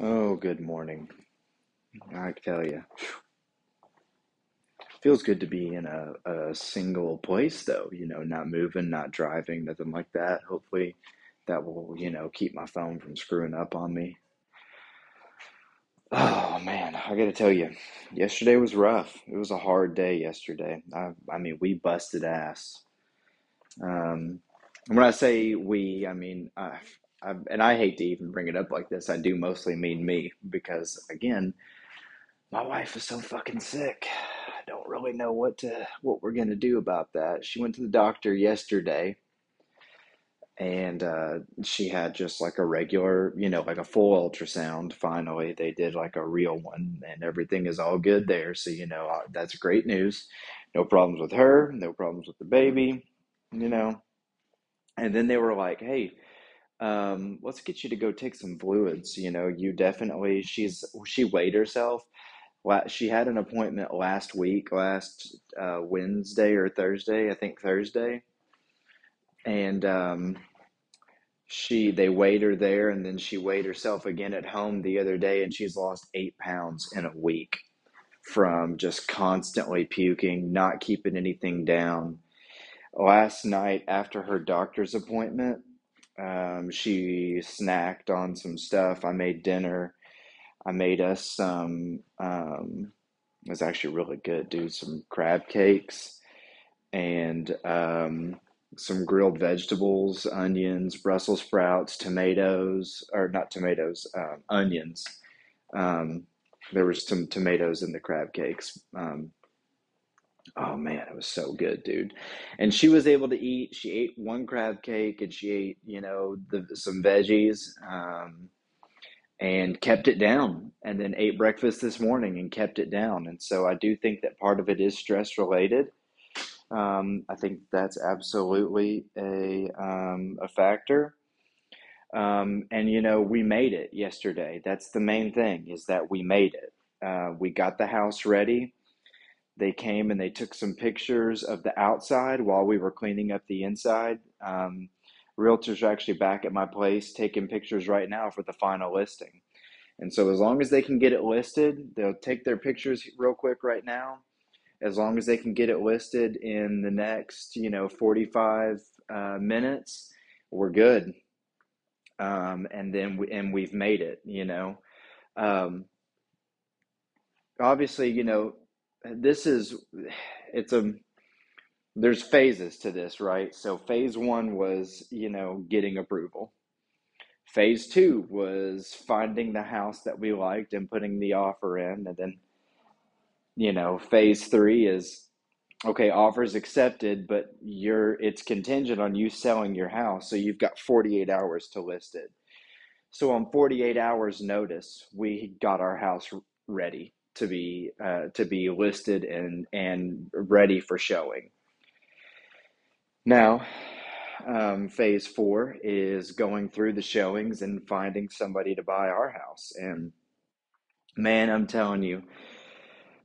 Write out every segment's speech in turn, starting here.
Oh, good morning. I tell you, feels good to be in a, a single place though, you know, not moving, not driving, nothing like that. Hopefully that will, you know, keep my phone from screwing up on me. Oh man, I gotta tell you, yesterday was rough. It was a hard day yesterday. I, I mean, we busted ass. Um, when I say we, I mean, I, I, and I hate to even bring it up like this. I do mostly mean me because, again, My wife is so fucking sick. I don't really know what to what we're gonna do about that. She went to the doctor yesterday and uh, she had just like a regular, you know, like a full ultrasound. Finally, they did like a real one, and everything is all good there. So, you know, that's great news. No problems with her, no problems with the baby, you know. And then they were like, hey, um, let's get you to go take some fluids. You know, you definitely, she's, she weighed herself she had an appointment last week, last uh, Wednesday or Thursday, I think Thursday, and um, she they weighed her there, and then she weighed herself again at home the other day, and she's lost eight pounds in a week from just constantly puking, not keeping anything down. Last night after her doctor's appointment, um, she snacked on some stuff. I made dinner. I made us some. Um, it was actually really good, dude. Some crab cakes and um, some grilled vegetables, onions, Brussels sprouts, tomatoes, or not tomatoes, um, onions. Um, there was some tomatoes in the crab cakes. Oh man, it was so good, dude. And she was able to eat. She ate one crab cake and she ate, you know, the, some veggies. Um, and kept it down and then ate breakfast this morning and kept it down and so i do think that part of it is stress related um, i think that's absolutely a, um, a factor um, and you know we made it yesterday that's the main thing is that we made it uh, we got the house ready they came and they took some pictures of the outside while we were cleaning up the inside um, realtors are actually back at my place taking pictures right now for the final listing. And so, as long as they can get it listed, they'll take their pictures real quick right now. As long as they can get it listed in the next, you know, 45 uh, minutes, we're good. Um, and then we, and we've made it, you know. Um, obviously, you know, this is it's a there's phases to this, right? So phase one was, you know, getting approval. Phase two was finding the house that we liked and putting the offer in. And then, you know, phase three is okay, offers accepted, but you're it's contingent on you selling your house. So you've got 48 hours to list it. So on 48 hours notice, we got our house ready to be uh, to be listed and and ready for showing. Now, um, phase four is going through the showings and finding somebody to buy our house. And man, I'm telling you,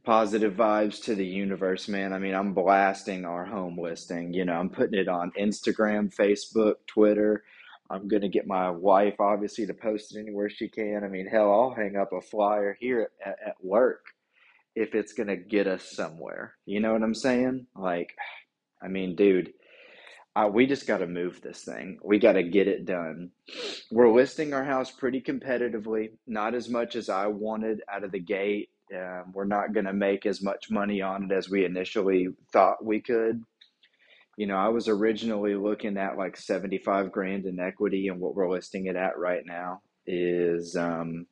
positive vibes to the universe, man. I mean, I'm blasting our home listing. You know, I'm putting it on Instagram, Facebook, Twitter. I'm going to get my wife, obviously, to post it anywhere she can. I mean, hell, I'll hang up a flyer here at, at work if it's going to get us somewhere. You know what I'm saying? Like, I mean, dude uh, we just got to move this thing. We got to get it done. We're listing our house pretty competitively, not as much as I wanted out of the gate. Um, we're not going to make as much money on it as we initially thought we could. You know, I was originally looking at like 75 grand in equity, and what we're listing it at right now is um,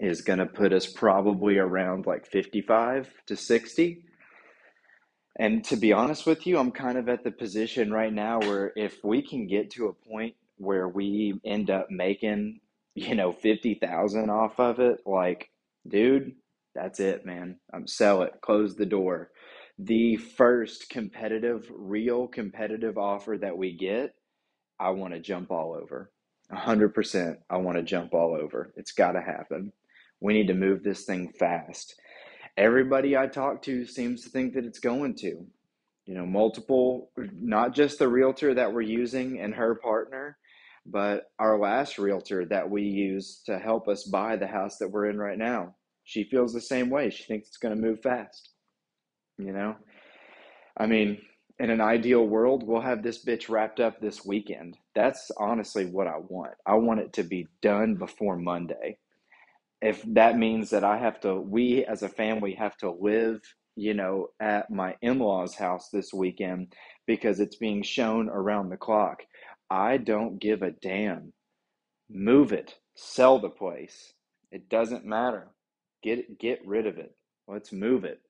is going to put us probably around like 55 to 60 and to be honest with you, I'm kind of at the position right now where if we can get to a point where we end up making, you know, 50,000 off of it, like, dude, that's it, man. I'm sell it, close the door. The first competitive, real competitive offer that we get, I want to jump all over. 100%. I want to jump all over. It's got to happen. We need to move this thing fast everybody I talk to seems to think that it's going to. You know, multiple, not just the realtor that we're using and her partner, But our last realtor that we used to help us buy the house that we're in right now, she feels the same way. She thinks it's going to move fast. You know, I mean, in an ideal world, we'll have this bitch wrapped up this weekend. That's honestly what I want. I want it to be done before Monday. If that means that I have to, we as a family have to live, you know, at my in law's house this weekend because it's being shown around the clock. I don't give a damn. Move it. Sell the place. It doesn't matter. Get get rid of it. Let's move it.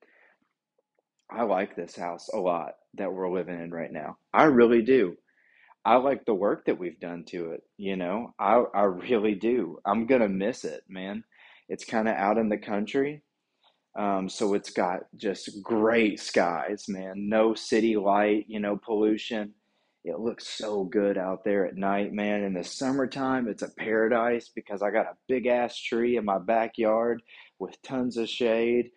I like this house a lot that we're living in right now. I really do. I like the work that we've done to it, you know. I I really do. I'm gonna miss it, man. It's kind of out in the country, um, so it's got just great skies, man. No city light, you know, pollution. It looks so good out there at night, man. In the summertime, it's a paradise because I got a big ass tree in my backyard with tons of shade.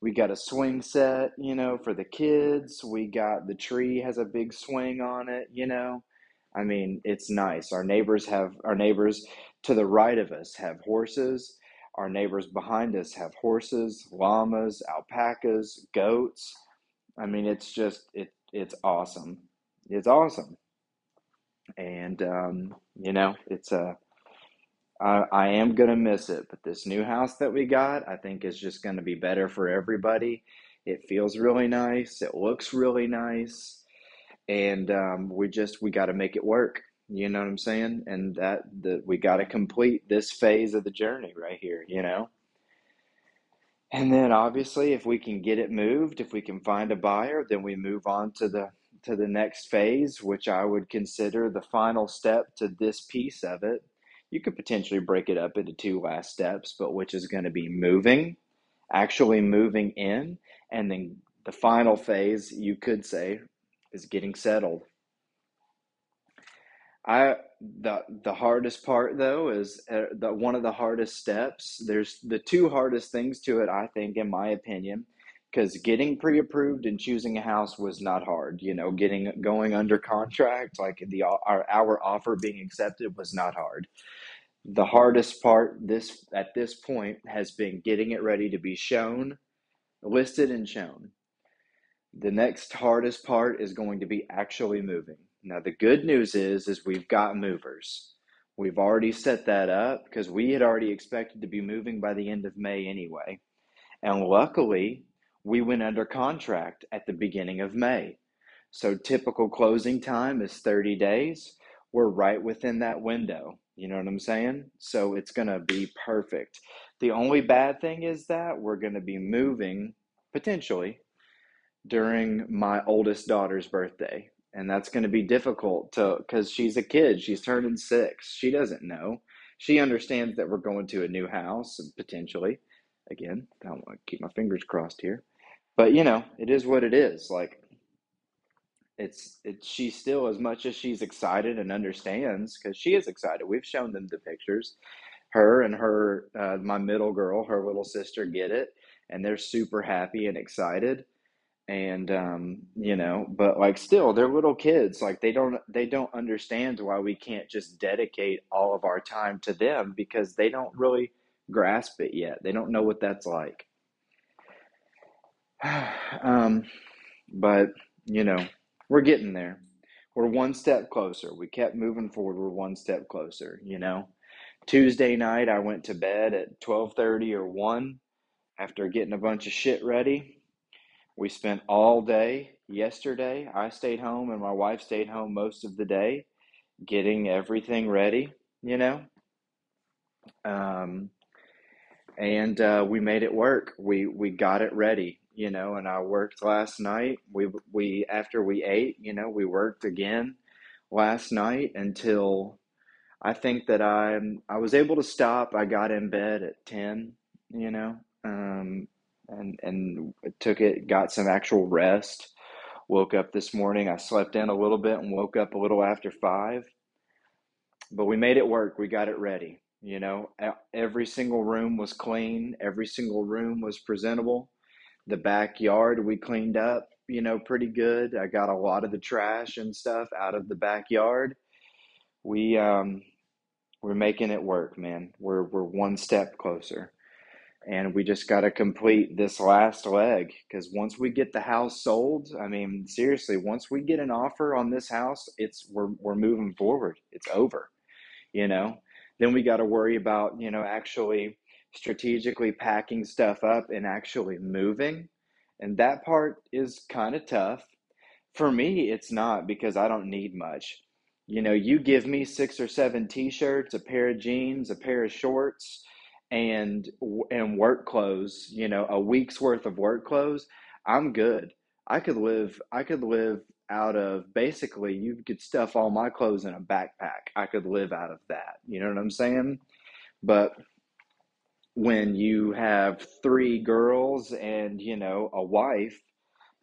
We got a swing set, you know, for the kids. We got the tree has a big swing on it, you know. I mean, it's nice. Our neighbors have our neighbors to the right of us have horses. Our neighbors behind us have horses, llamas, alpacas, goats. I mean, it's just it it's awesome. It's awesome. And um, you know, it's a I, I am going to miss it, but this new house that we got, I think is just going to be better for everybody. It feels really nice. It looks really nice. And um, we just, we got to make it work. You know what I'm saying? And that, the, we got to complete this phase of the journey right here, you know? And then obviously, if we can get it moved, if we can find a buyer, then we move on to the to the next phase, which I would consider the final step to this piece of it you could potentially break it up into two last steps, but which is going to be moving, actually moving in, and then the final phase you could say is getting settled. I the the hardest part though is uh, the one of the hardest steps. There's the two hardest things to it, I think, in my opinion, because getting pre-approved and choosing a house was not hard. You know, getting going under contract, like the our our offer being accepted, was not hard the hardest part this at this point has been getting it ready to be shown listed and shown. The next hardest part is going to be actually moving. Now the good news is is we've got movers. We've already set that up because we had already expected to be moving by the end of may anyway. And luckily we went under contract at the beginning of may. So typical closing time is 30 days. We're right within that window you know what I'm saying? So it's going to be perfect. The only bad thing is that we're going to be moving potentially during my oldest daughter's birthday. And that's going to be difficult to because she's a kid. She's turning six. She doesn't know. She understands that we're going to a new house and potentially. Again, I don't want to keep my fingers crossed here. But you know, it is what it is. Like it's it's she still as much as she's excited and understands because she is excited. We've shown them the pictures. Her and her uh, my middle girl, her little sister, get it, and they're super happy and excited. And um, you know, but like still, they're little kids. Like they don't they don't understand why we can't just dedicate all of our time to them because they don't really grasp it yet. They don't know what that's like. um, but you know, we're getting there. We're one step closer. We kept moving forward. We're one step closer, you know. Tuesday night I went to bed at 12:30 or 1 after getting a bunch of shit ready. We spent all day yesterday. I stayed home and my wife stayed home most of the day getting everything ready, you know. Um, and uh, we made it work. We we got it ready you know, and I worked last night. We we after we ate, you know, we worked again last night until I think that I I was able to stop. I got in bed at 10, you know, um, and and took it, got some actual rest. Woke up this morning. I slept in a little bit and woke up a little after 5. But we made it work. We got it ready. You know, every single room was clean. Every single room was presentable the backyard we cleaned up, you know, pretty good. I got a lot of the trash and stuff out of the backyard. we um, we're making it work, man. We're we're one step closer, and we just got to complete this last leg because once we get the house sold, I mean, seriously, once we get an offer on this house, it's we're we're moving forward. It's over, you know. Then we got to worry about you know actually strategically packing stuff up and actually moving, and that part is kind of tough. For me, it's not because I don't need much. You know, you give me six or seven t-shirts, a pair of jeans, a pair of shorts, and and work clothes, you know, a week's worth of work clothes, I'm good. I could live I could live out of basically you could stuff all my clothes in a backpack. I could live out of that. You know what I'm saying? But when you have three girls and, you know, a wife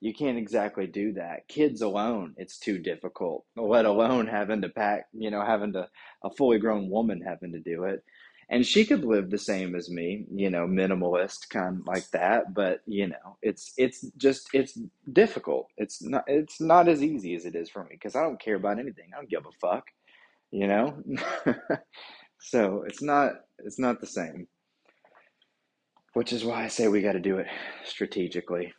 you can't exactly do that. Kids alone, it's too difficult, let alone having to pack, you know, having to, a fully grown woman having to do it. And she could live the same as me, you know, minimalist kind of like that, but you know, it's it's just it's difficult. It's not it's not as easy as it is for me because I don't care about anything. I don't give a fuck, you know? so, it's not it's not the same. Which is why I say we got to do it strategically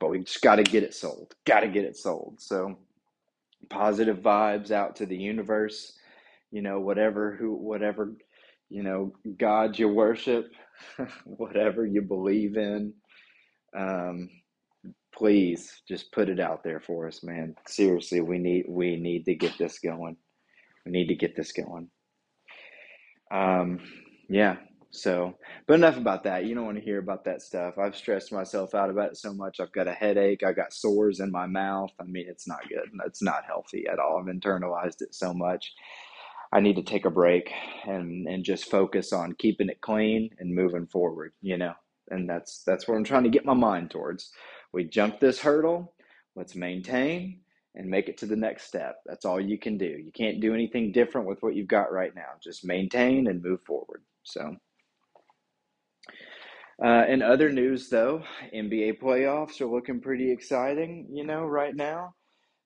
but we just got to get it sold. Got to get it sold. So positive vibes out to the universe. You know, whatever who whatever you know God you worship, whatever you believe in. Um, please just put it out there for us, man. Seriously, we need we need to get this going. We need to get this going. Um, yeah, so, but enough about that. You don't want to hear about that stuff. I've stressed myself out about it so much. I've got a headache. I got sores in my mouth. I mean, it's not good. It's not healthy at all. I've internalized it so much. I need to take a break and and just focus on keeping it clean and moving forward, you know. And that's that's what I'm trying to get my mind towards. We jump this hurdle, let's maintain and make it to the next step. That's all you can do. You can't do anything different with what you've got right now. Just maintain and move forward. So, uh, in other news, though, NBA playoffs are looking pretty exciting, you know, right now.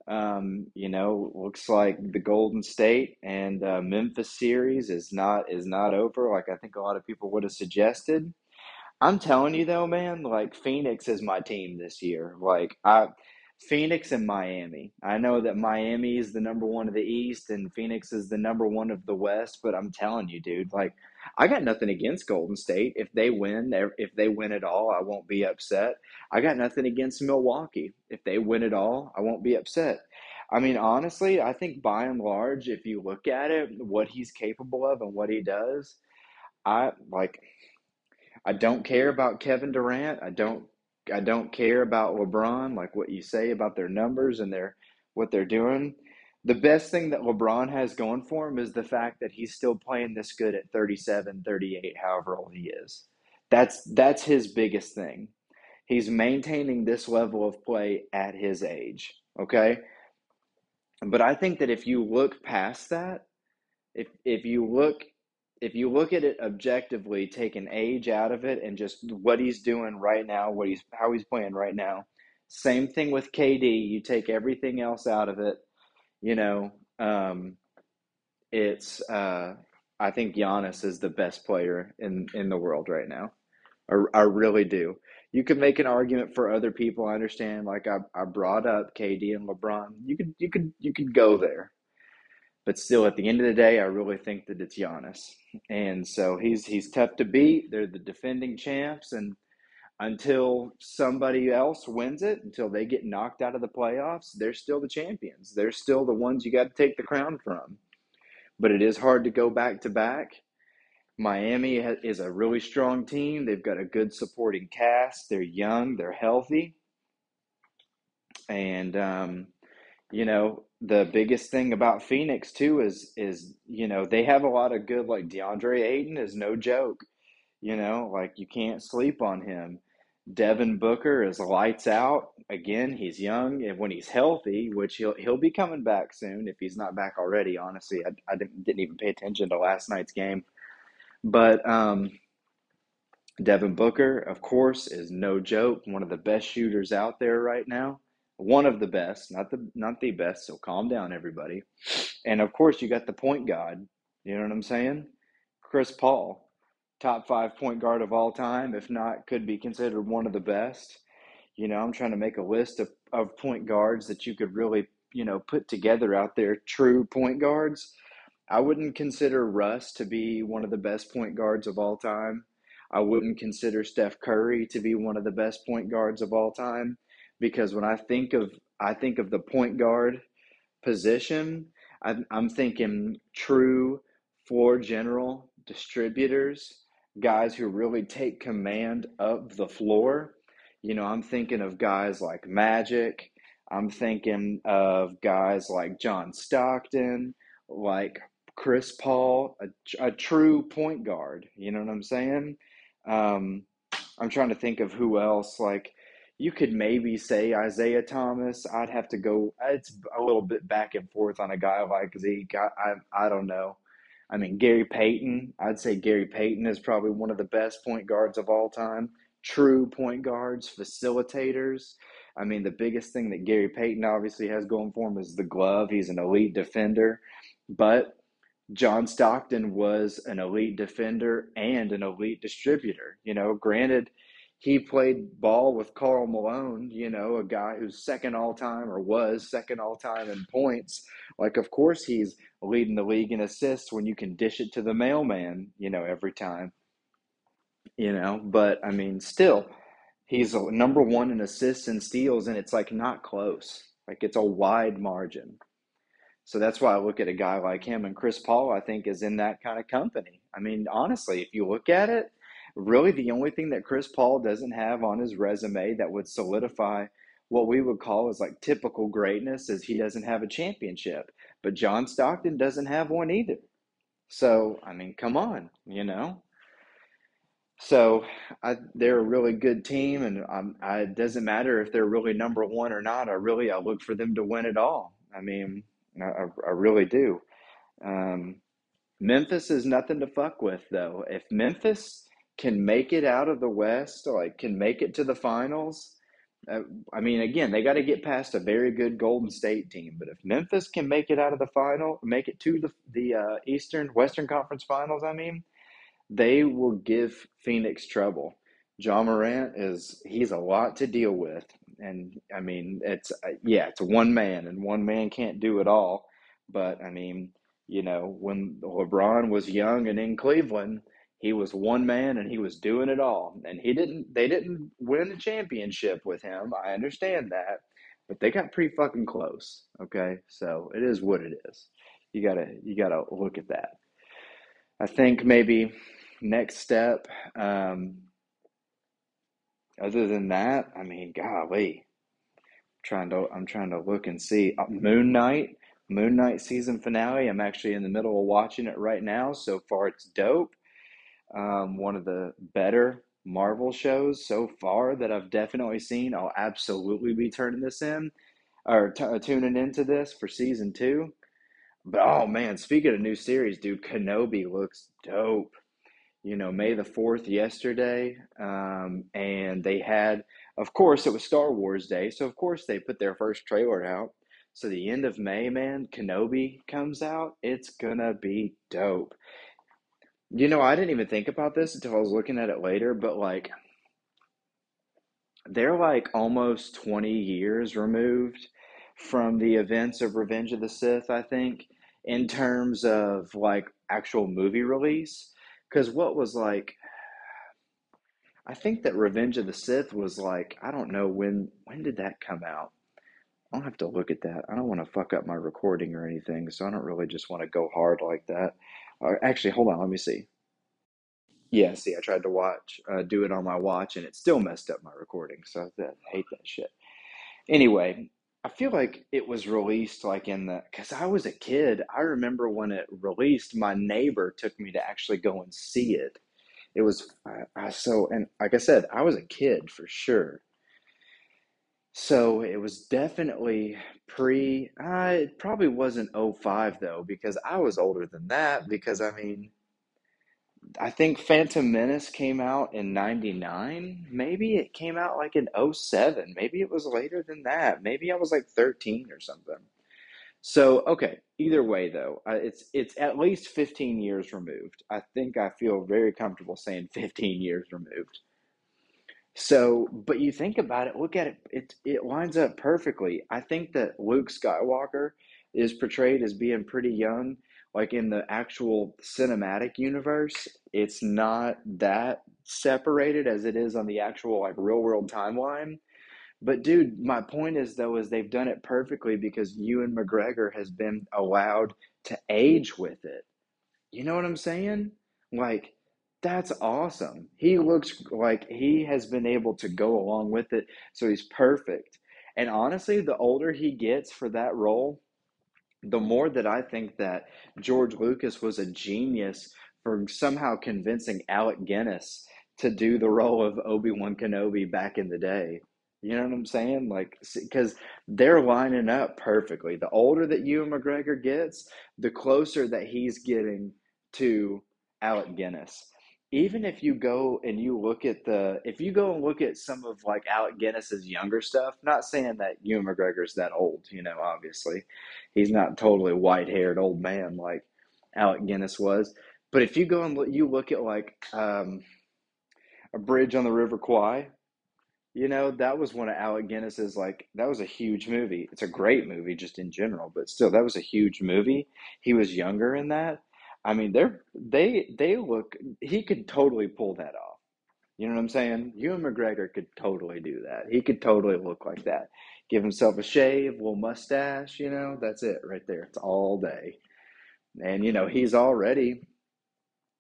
Um, you know, looks like the Golden State and uh, Memphis series is not is not over, like I think a lot of people would have suggested. I'm telling you though, man, like Phoenix is my team this year. Like I Phoenix and Miami. I know that Miami is the number one of the East and Phoenix is the number one of the West, but I'm telling you, dude, like I got nothing against Golden State. If they win, if they win at all, I won't be upset. I got nothing against Milwaukee. If they win at all, I won't be upset. I mean, honestly, I think by and large, if you look at it, what he's capable of and what he does, I like. I don't care about Kevin Durant. I don't I don't care about LeBron, like what you say about their numbers and their what they're doing. The best thing that LeBron has going for him is the fact that he's still playing this good at 37, 38, however old he is. That's that's his biggest thing. He's maintaining this level of play at his age, okay? But I think that if you look past that, if if you look if you look at it objectively, take an age out of it and just what he's doing right now, what he's how he's playing right now. Same thing with KD. You take everything else out of it, you know. Um, it's uh, I think Giannis is the best player in in the world right now. I, I really do. You could make an argument for other people. I understand. Like I, I brought up KD and LeBron. You could you could you could go there. But still, at the end of the day, I really think that it's Giannis, and so he's he's tough to beat. They're the defending champs, and until somebody else wins it, until they get knocked out of the playoffs, they're still the champions. They're still the ones you got to take the crown from. But it is hard to go back to back. Miami is a really strong team. They've got a good supporting cast. They're young. They're healthy, and um, you know the biggest thing about Phoenix too is is you know they have a lot of good like DeAndre Ayton is no joke. You know, like you can't sleep on him. Devin Booker is lights out. Again, he's young and when he's healthy, which he'll he'll be coming back soon if he's not back already. Honestly, I, I didn't, didn't even pay attention to last night's game, but um, Devin Booker, of course, is no joke. One of the best shooters out there right now one of the best, not the not the best. So calm down, everybody. And of course, you got the point guard. You know what I'm saying? Chris Paul, top five point guard of all time, if not, could be considered one of the best. You know, I'm trying to make a list of, of point guards that you could really, you know, put together out there, true point guards. I wouldn't consider Russ to be one of the best point guards of all time. I wouldn't consider Steph Curry to be one of the best point guards of all time because when I think of I think of the point guard position, I'm, I'm thinking true floor general distributors, guys who really take command of the floor. You know, I'm thinking of guys like Magic. I'm thinking of guys like John Stockton, like Chris Paul, a, a true point guard. You know what I'm saying? Um, I'm trying to think of who else. Like, you could maybe say Isiah Thomas. I'd have to go. It's a little bit back and forth on a guy like Zeke. I, I, I don't know. I mean, Gary Payton. I'd say Gary Payton is probably one of the best point guards of all time. True point guards, facilitators. I mean, the biggest thing that Gary Payton obviously has going for him is the glove. He's an elite defender, but John Stockton was an elite defender and an elite distributor. You know, granted, he played ball with Karl Malone, you know, a guy who's second all time or was second all time in points. Like, of course, he's leading the league in assists when you can dish it to the mailman, you know, every time, you know. But I mean, still, he's a number one in assists and steals, and it's like not close. Like, it's a wide margin. So that's why I look at a guy like him and Chris Paul, I think, is in that kind of company. I mean, honestly, if you look at it, really the only thing that Chris Paul doesn't have on his resume that would solidify what we would call as like typical greatness is he doesn't have a championship. But John Stockton doesn't have one either. So, I mean, come on, you know? So I, they're a really good team, and um, I, it doesn't matter if they're really number one or not. I really I look for them to win it all. I mean, I, I really do. Um, Memphis is nothing to fuck with, though. If Memphis can make it out of the West, like can make it to the finals, uh, I mean, again, they got to get past a very good Golden State team. But if Memphis can make it out of the final, make it to the the uh, Eastern Western Conference Finals, I mean, they will give Phoenix trouble. Ja Morant is he's a lot to deal with, and I mean it's uh, yeah it's one man, and one man can't do it all. But I mean, you know, when LeBron was young and in Cleveland, he was one man and he was doing it all, and he didn't they didn't win a championship with him. I understand that, but they got pretty fucking close. Okay, so it is what it is. You gotta you gotta look at that. I think maybe next step. Um, other than that, I mean, golly, trying to I'm trying to look and see uh, Moon Knight, Moon Knight season finale. I'm actually in the middle of watching it right now. So far, it's dope. Um, one of the better Marvel shows so far that I've definitely seen. I'll absolutely be turning this in or t- uh, tuning into this for season two. But oh man, speaking of new series, dude, Kenobi looks dope you know, May the 4th yesterday. Um, and they had, of course, it was Star Wars Day. So, of course, they put their first trailer out. So, the end of May, man, Kenobi comes out. It's to be dope. You know, I didn't even think about this until I was looking at it later, but like, they're like almost 20 years removed from the events of Revenge of the Sith, I think, in terms of like actual movie release. Because what was like, I think that Revenge of the Sith was like, I don't know when when did that come out? I'll have to look at that. I don't want to fuck up my recording or anything, so I don't really just want to go hard like that. Or actually, hold on, let me see. Yeah, see, I tried to watch, uh, do it on my watch, and it still messed up my recording. So I hate that shit. Anyway, I feel like it was released like in the because I was a kid. I remember when it released, my neighbor took me to actually go and see it. It was I so and like I said, I was a kid for sure. So it was definitely pre. Uh, it probably wasn't '05 though because I was older than that. Because I mean, I think Phantom Menace came out in 99. Maybe it came out like in 07. Maybe it was later than that. Maybe I was like 13 or something. So, okay, either way though, uh, it's it's at least 15 years removed. I think I feel very comfortable saying 15 years removed. So, but you think about it, look at it, it it lines up perfectly. I think that Luke Skywalker is portrayed as being pretty young. Like in the actual cinematic universe, it's not that separated as it is on the actual like real world timeline. But dude, my point is though is they've done it perfectly because Ewan McGregor has been allowed to age with it. You know what I'm saying? Like that's awesome. He looks like he has been able to go along with it, so he's perfect. And honestly, the older he gets for that role, the more that I think that George Lucas was a genius for somehow convincing Alec Guinness to do the role of Obi-Wan Kenobi back in the day. You know what I'm saying? Like, because they're lining up perfectly. The older that Ewan McGregor gets, the closer that he's getting to Alec Guinness. Even if you go and you look at the, if you go and look at some of like Alec Guinness's younger stuff, not saying that Ewan McGregor's that old, you know, obviously, he's not totally white haired old man like Alec Guinness was. But if you go and look, you look at like um, a bridge on the River Kwai, you know, that was one of Alec Guinness's like that was a huge movie. It's a great movie just in general, but still that was a huge movie. He was younger in that. I mean, they're they they look he could totally pull that off. You know what I'm saying? Ewan McGregor could totally do that. He could totally look like that. Give himself a shave, little mustache, you know, that's it right there. It's all day. And you know, he's already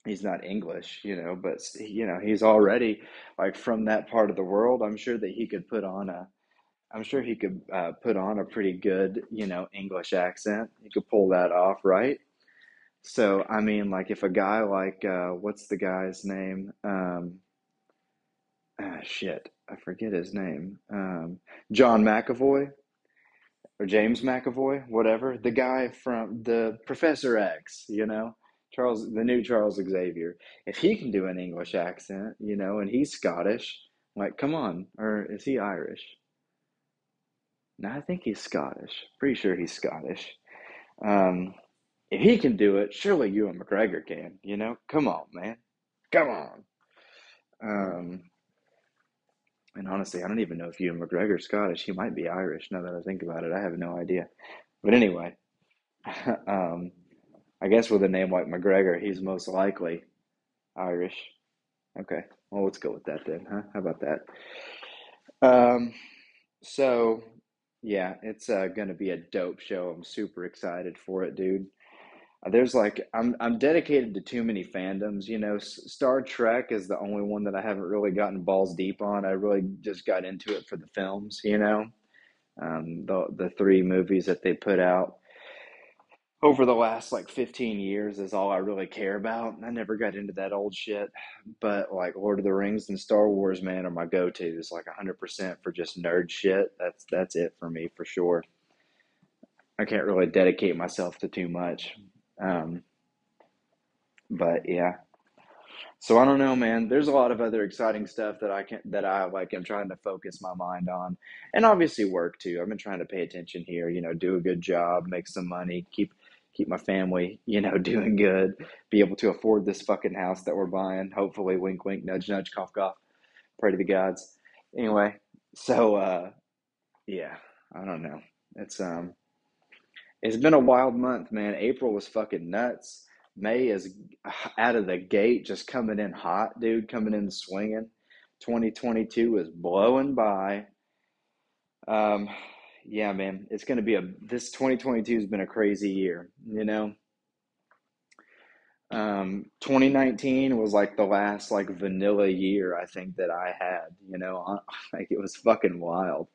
he's not English, you know, but you know, he's already like from that part of the world. I'm sure that he could put on a, I'm sure he could uh, put on a pretty good, you know, English accent. He could pull that off, right? So, I mean, like if a guy like, uh, what's the guy's name? Um, ah, shit, I forget his name. Um, John McAvoy or James McAvoy, whatever. The guy from the Professor X, you know, Charles, the new Charles Xavier. If he can do an English accent, you know, and he's Scottish, like, come on, or is he Irish? No, I think he's Scottish. Pretty sure he's Scottish. Um, if he can do it, surely Ewan McGregor can. You know, come on, man, come on. Um, and honestly, I don't even know if Ewan McGregor's Scottish. He might be Irish. Now that I think about it, I have no idea. But anyway, um, I guess with a name like McGregor, he's most likely Irish. Okay, well, let's go with that then, huh? How about that? Um, so yeah, it's uh, gonna be a dope show. I'm super excited for it, dude. There's like I'm I'm dedicated to too many fandoms. You know, Star Trek is the only one that I haven't really gotten balls deep on. I really just got into it for the films. You know, um, the the three movies that they put out over the last like 15 years is all I really care about. I never got into that old shit, but like Lord of the Rings and Star Wars, man, are my go-tos. Like 100% for just nerd shit. That's that's it for me for sure. I can't really dedicate myself to too much. Um, but yeah. So I don't know, man. There's a lot of other exciting stuff that I can that I like am trying to focus my mind on. And obviously work too. I've been trying to pay attention here, you know, do a good job, make some money, keep keep my family, you know, doing good, be able to afford this fucking house that we're buying. Hopefully, wink wink, nudge nudge, cough cough. Pray to the gods. Anyway, so uh yeah, I don't know. It's um it's been a wild month, man. April was fucking nuts. May is out of the gate, just coming in hot, dude, coming in swinging. 2022 is blowing by. Um, yeah, man, it's gonna be a this 2022 has been a crazy year, you know. Um, 2019 was like the last like vanilla year I think that I had, you know, like it was fucking wild.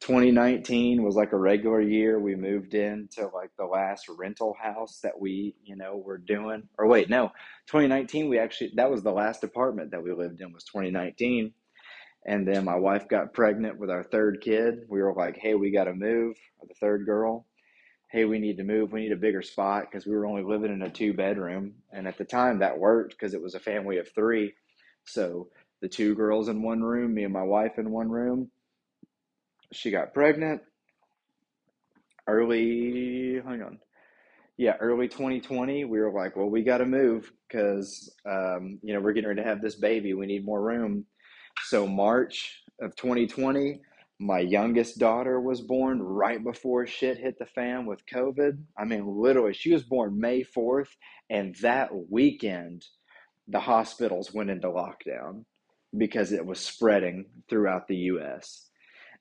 2019 was like a regular year. We moved into like the last rental house that we, you know, were doing. Or wait, no, 2019 we actually that was the last apartment that we lived in was 2019. And then my wife got pregnant with our third kid. We were like, "Hey, we got to move." The third girl, "Hey, we need to move. We need a bigger spot because we were only living in a two bedroom." And at the time that worked because it was a family of 3. So, the two girls in one room, me and my wife in one room. She got pregnant early, hang on, yeah, early 2020, we were like, well, we got to move because, um, you know, we're getting ready to have this baby. We need more room. So, March of 2020, my youngest daughter was born right before shit hit the fan with COVID. I mean, literally, she was born May 4th, and that weekend, the hospitals went into lockdown because it was spreading throughout the US.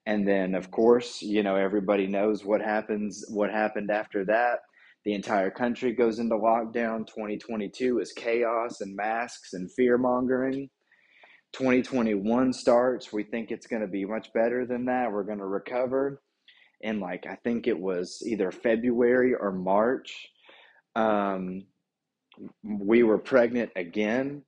And then, of course, you know, everybody knows what happens, what happened after that the entire country goes into lockdown. 2022 is chaos and masks and fear mongering. 2021 starts. We think it's going to be much better than that. We're going to recover. And like, I think it was either February or March. Um, we were pregnant again,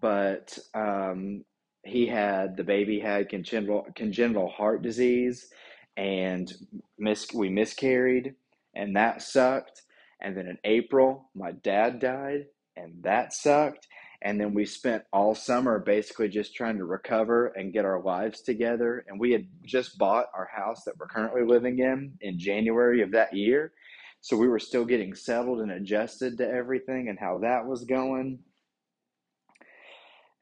but um, he had the baby had congenital congenital heart disease, and mis- we miscarried, and that sucked. And then in April, my dad died, and that sucked. And then we spent all summer basically just trying to recover and get our lives together. And we had just bought our house that we're currently living in in January of that year. So we were still getting settled and adjusted to everything and how that was going.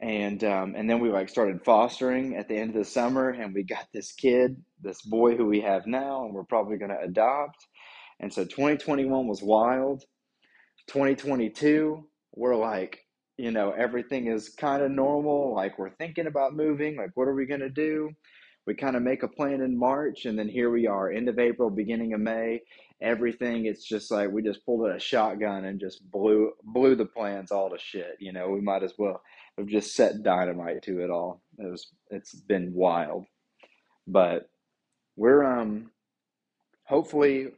And um, and then we like started fostering at the end of the summer, and we got this kid, this boy who we have now, and we're probably going to adopt. And so 2021 was wild. 2022, we're like, you know, everything is kind of normal. Like, we're thinking about moving. Like, what are we going to do? We kind of make a plan in March, and then here we are, end of April, beginning of May. Everything, it's just like we just pulled a shotgun and just blew blew the plans all to shit. You know, we might as well have just set dynamite to it all. It was, it's been wild, but we're um, hopefully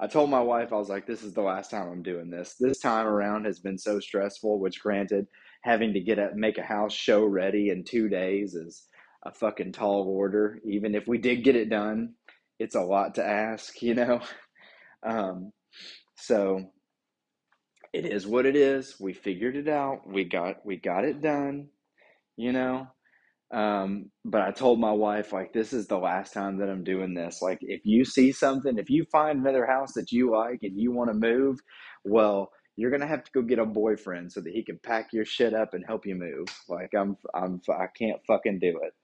I told my wife, I was like, this is the last time I'm doing this. This time around has been so stressful, which granted, having to get a make a house show ready in two days is a fucking tall order. Even if we did get it done, it's a lot to ask, you know? Um, so it is what it is. We figured it out. We got we got it done, you know? Um, but I told my wife, like, this is the last time that I'm doing this. Like, if you see something, if you find another house that you like and you want to move, well, you're gonna have to go get a boyfriend so that he can pack your shit up and help you move. Like, I'm, I'm, I can't fucking do it.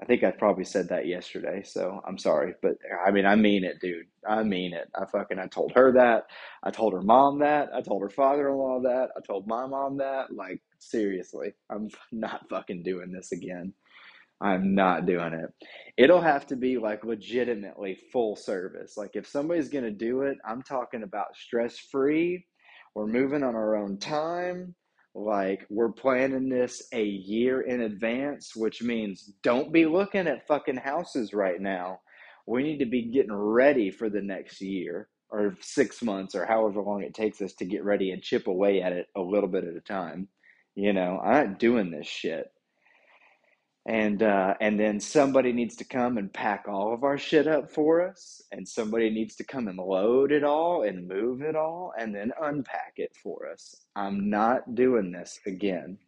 I think I probably said that yesterday, so I'm sorry, but I mean, I mean it, dude. I mean it. I fucking, I told her that. I told her mom that. I told her father-in-law that. I told my mom that. Like, seriously, I'm not fucking doing this again. I'm not doing it. It'll have to be like legitimately full service. Like, if somebody's gonna do it, I'm talking about stress-free. We're moving on our own time like we're planning this a year in advance, which means don't be looking at fucking houses right now. We need to be getting ready for the next year or six months or however long it takes us to get ready and chip away at it a little bit at a time. You know, I'm not doing this shit and uh, and then somebody needs to come and pack all of our shit up for us, and somebody needs to come and load it all and move it all, and then unpack it for us. I'm not doing this again.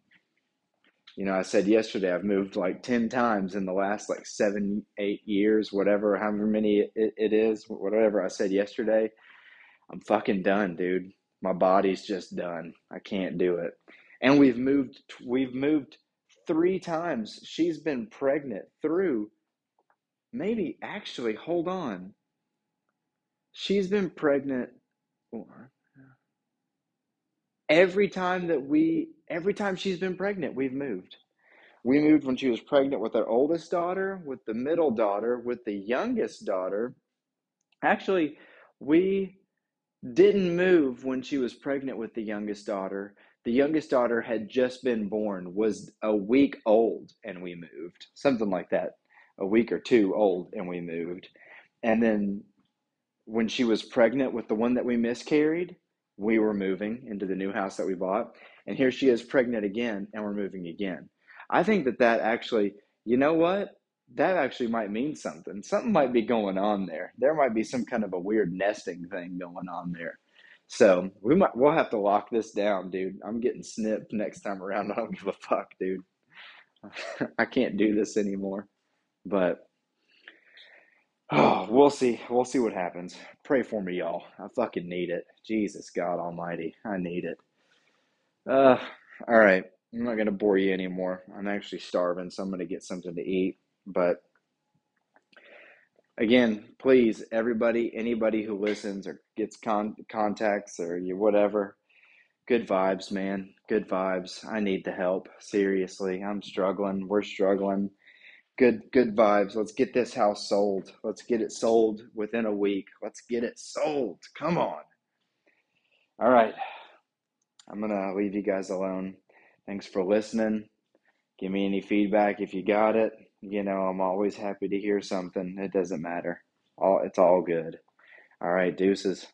You know, I said yesterday I've moved like ten times in the last like seven, eight years, whatever, however many it, it is, whatever I said yesterday. I'm fucking done, dude. My body's just done. I can't do it. And we've moved. We've moved three times she's been pregnant through maybe actually hold on. She's been pregnant every time that we every time she's been pregnant we've moved. We moved when she was pregnant with our oldest daughter with the middle daughter with the youngest daughter. Actually we didn't move when she was pregnant with the youngest daughter the youngest daughter had just been born, was a week old, and we moved. Something like that. A week or two old, and we moved. And then when she was pregnant with the one that we miscarried, we were moving into the new house that we bought. And here she is pregnant again, and we're moving again. I think that that actually, you know what? That actually might mean something. Something might be going on there. There might be some kind of a weird nesting thing going on there. So we might we'll have to lock this down, dude. I'm getting snipped next time around. I don't give a fuck, dude. I can't do this anymore. But Oh, we'll see. We'll see what happens. Pray for me, y'all. I fucking need it. Jesus God Almighty, I need it. Uh, all right. I'm not gonna bore you anymore. I'm actually starving, so I'm gonna get something to eat. But again, please, everybody, anybody who listens or gets con- contacts or you whatever, good vibes, man. Good vibes. I need the help. Seriously, I'm struggling. We're struggling. Good, good vibes. Let's get this house sold. Let's get it sold within a week. Let's get it sold. Come on. All right. I'm gonna leave you guys alone. Thanks for listening. Give me any feedback if you got it. You know, I'm always happy to hear something. It doesn't matter. All it's all good. All right, deuces.